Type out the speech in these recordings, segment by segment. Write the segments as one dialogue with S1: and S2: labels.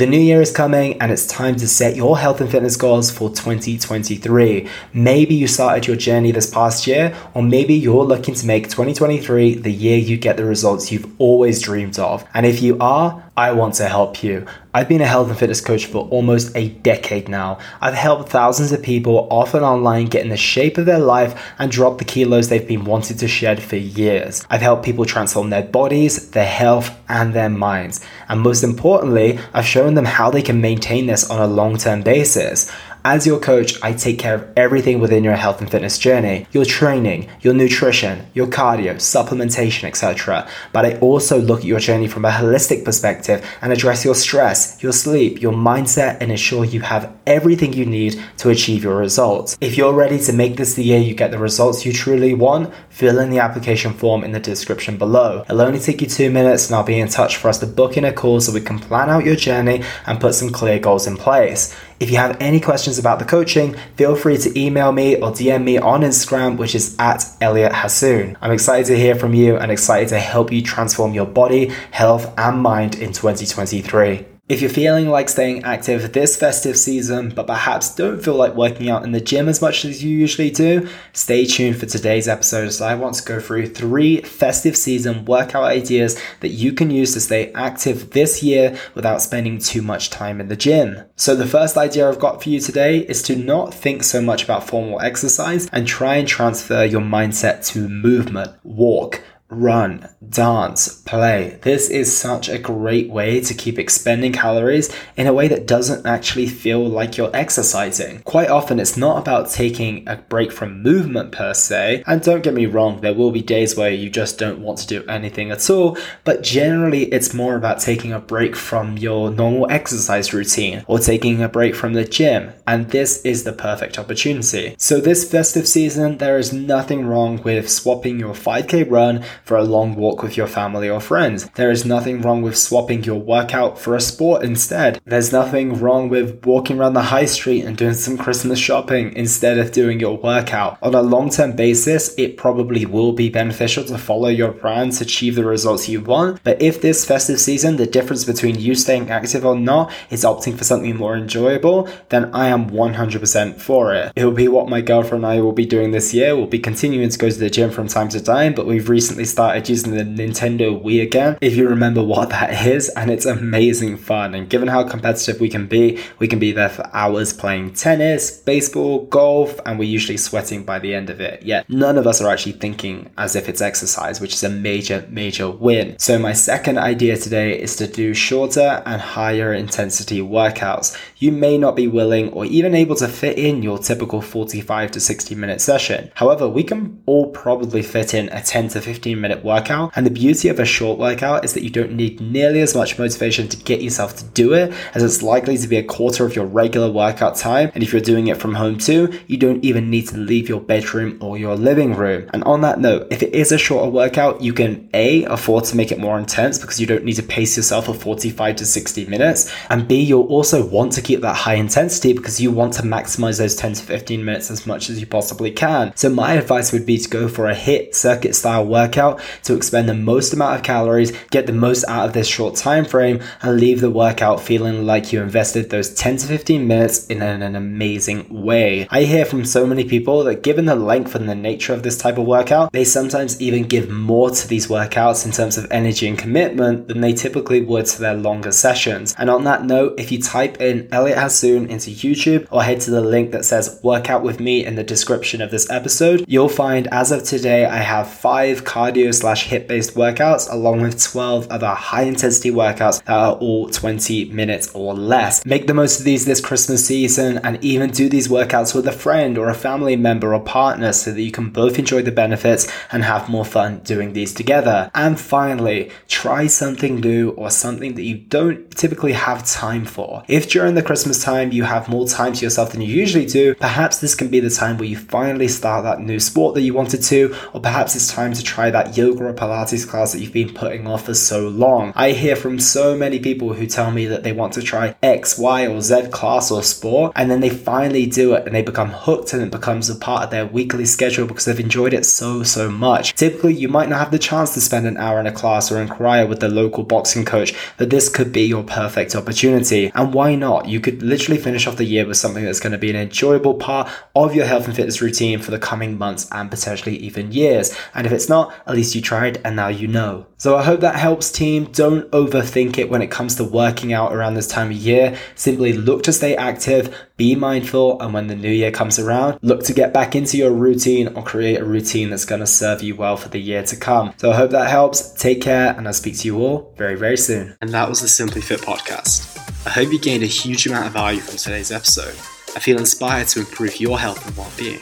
S1: The new year is coming and it's time to set your health and fitness goals for 2023. Maybe you started your journey this past year, or maybe you're looking to make 2023 the year you get the results you've always dreamed of. And if you are, I want to help you. I've been a health and fitness coach for almost a decade now. I've helped thousands of people, often online, get in the shape of their life and drop the kilos they've been wanting to shed for years. I've helped people transform their bodies, their health, and their minds. And most importantly, I've shown them how they can maintain this on a long term basis. As your coach, I take care of everything within your health and fitness journey your training, your nutrition, your cardio, supplementation, etc. But I also look at your journey from a holistic perspective and address your stress, your sleep, your mindset, and ensure you have everything you need to achieve your results. If you're ready to make this the year you get the results you truly want, fill in the application form in the description below. It'll only take you two minutes, and I'll be in touch for us to book in a call so we can plan out your journey and put some clear goals in place. If you have any questions about the coaching, feel free to email me or DM me on Instagram, which is at Elliot Hasoon. I'm excited to hear from you and excited to help you transform your body, health, and mind in 2023. If you're feeling like staying active this festive season, but perhaps don't feel like working out in the gym as much as you usually do, stay tuned for today's episode as I want to go through three festive season workout ideas that you can use to stay active this year without spending too much time in the gym. So, the first idea I've got for you today is to not think so much about formal exercise and try and transfer your mindset to movement, walk, run, dance, play. This is such a great way to keep expending calories in a way that doesn't actually feel like you're exercising. Quite often, it's not about taking a break from movement per se, and don't get me wrong, there will be days where you just don't want to do anything at all, but generally, it's more about taking a break from your normal exercise routine or taking a break from the gym, and this is the perfect opportunity. So, this festive season, there is nothing wrong with swapping your 5k run for a long walk with your family or friends. There is nothing wrong with swapping your workout for a sport instead. There's nothing wrong with walking around the high street and doing some Christmas shopping instead of doing your workout. On a long term basis, it probably will be beneficial to follow your plan to achieve the results you want. But if this festive season, the difference between you staying active or not is opting for something more enjoyable, then I am 100% for it. It will be what my girlfriend and I will be doing this year. We'll be continuing to go to the gym from time to time, but we've recently started using the Nintendo Wii again, if you remember what that is, and it's amazing fun. And given how competitive we can be, we can be there for hours playing tennis, baseball, golf, and we're usually sweating by the end of it. Yet none of us are actually thinking as if it's exercise, which is a major, major win. So, my second idea today is to do shorter and higher intensity workouts. You may not be willing or even able to fit in your typical 45 to 60 minute session. However, we can all probably fit in a 10 to 15 minute workout. And the beauty of a short workout is that you don't need nearly as much motivation to get yourself to do it, as it's likely to be a quarter of your regular workout time. And if you're doing it from home too, you don't even need to leave your bedroom or your living room. And on that note, if it is a shorter workout, you can A, afford to make it more intense because you don't need to pace yourself for 45 to 60 minutes. And B, you'll also want to keep that high intensity because you want to maximize those 10 to 15 minutes as much as you possibly can. So my advice would be to go for a HIIT circuit style workout to expend the most amount of calories, get the most out of this short time frame, and leave the workout feeling like you invested those 10 to 15 minutes in an, an amazing way. I hear from so many people that given the length and the nature of this type of workout, they sometimes even give more to these workouts in terms of energy and commitment than they typically would to their longer sessions. And on that note, if you type in Elliot Hasoon into YouTube or head to the link that says workout with me in the description of this episode, you'll find as of today I have five cardio slash HIIT based workouts along with 12 other high intensity workouts that are all 20 minutes or less. Make the most of these this Christmas season and even do these workouts with a friend or a family member or partner so that you can both enjoy the benefits and have more fun doing these together. And finally, try something new or something that you don't typically have time for. If during the Christmas time you have more time to yourself than you usually do, perhaps this can be the time where you finally start that new sport that you wanted to, or perhaps it's time to try that that yoga or Pilates class that you've been putting off for so long. I hear from so many people who tell me that they want to try X, Y, or Z class or sport, and then they finally do it and they become hooked and it becomes a part of their weekly schedule because they've enjoyed it so, so much. Typically, you might not have the chance to spend an hour in a class or inquire with the local boxing coach but this could be your perfect opportunity. And why not? You could literally finish off the year with something that's going to be an enjoyable part of your health and fitness routine for the coming months and potentially even years. And if it's not, at least you tried and now you know. So I hope that helps, team. Don't overthink it when it comes to working out around this time of year. Simply look to stay active, be mindful, and when the new year comes around, look to get back into your routine or create a routine that's going to serve you well for the year to come. So I hope that helps. Take care, and I'll speak to you all very, very soon. And that was the Simply Fit podcast. I hope you gained a huge amount of value from today's episode. I feel inspired to improve your health and well being.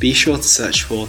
S1: Be sure to search for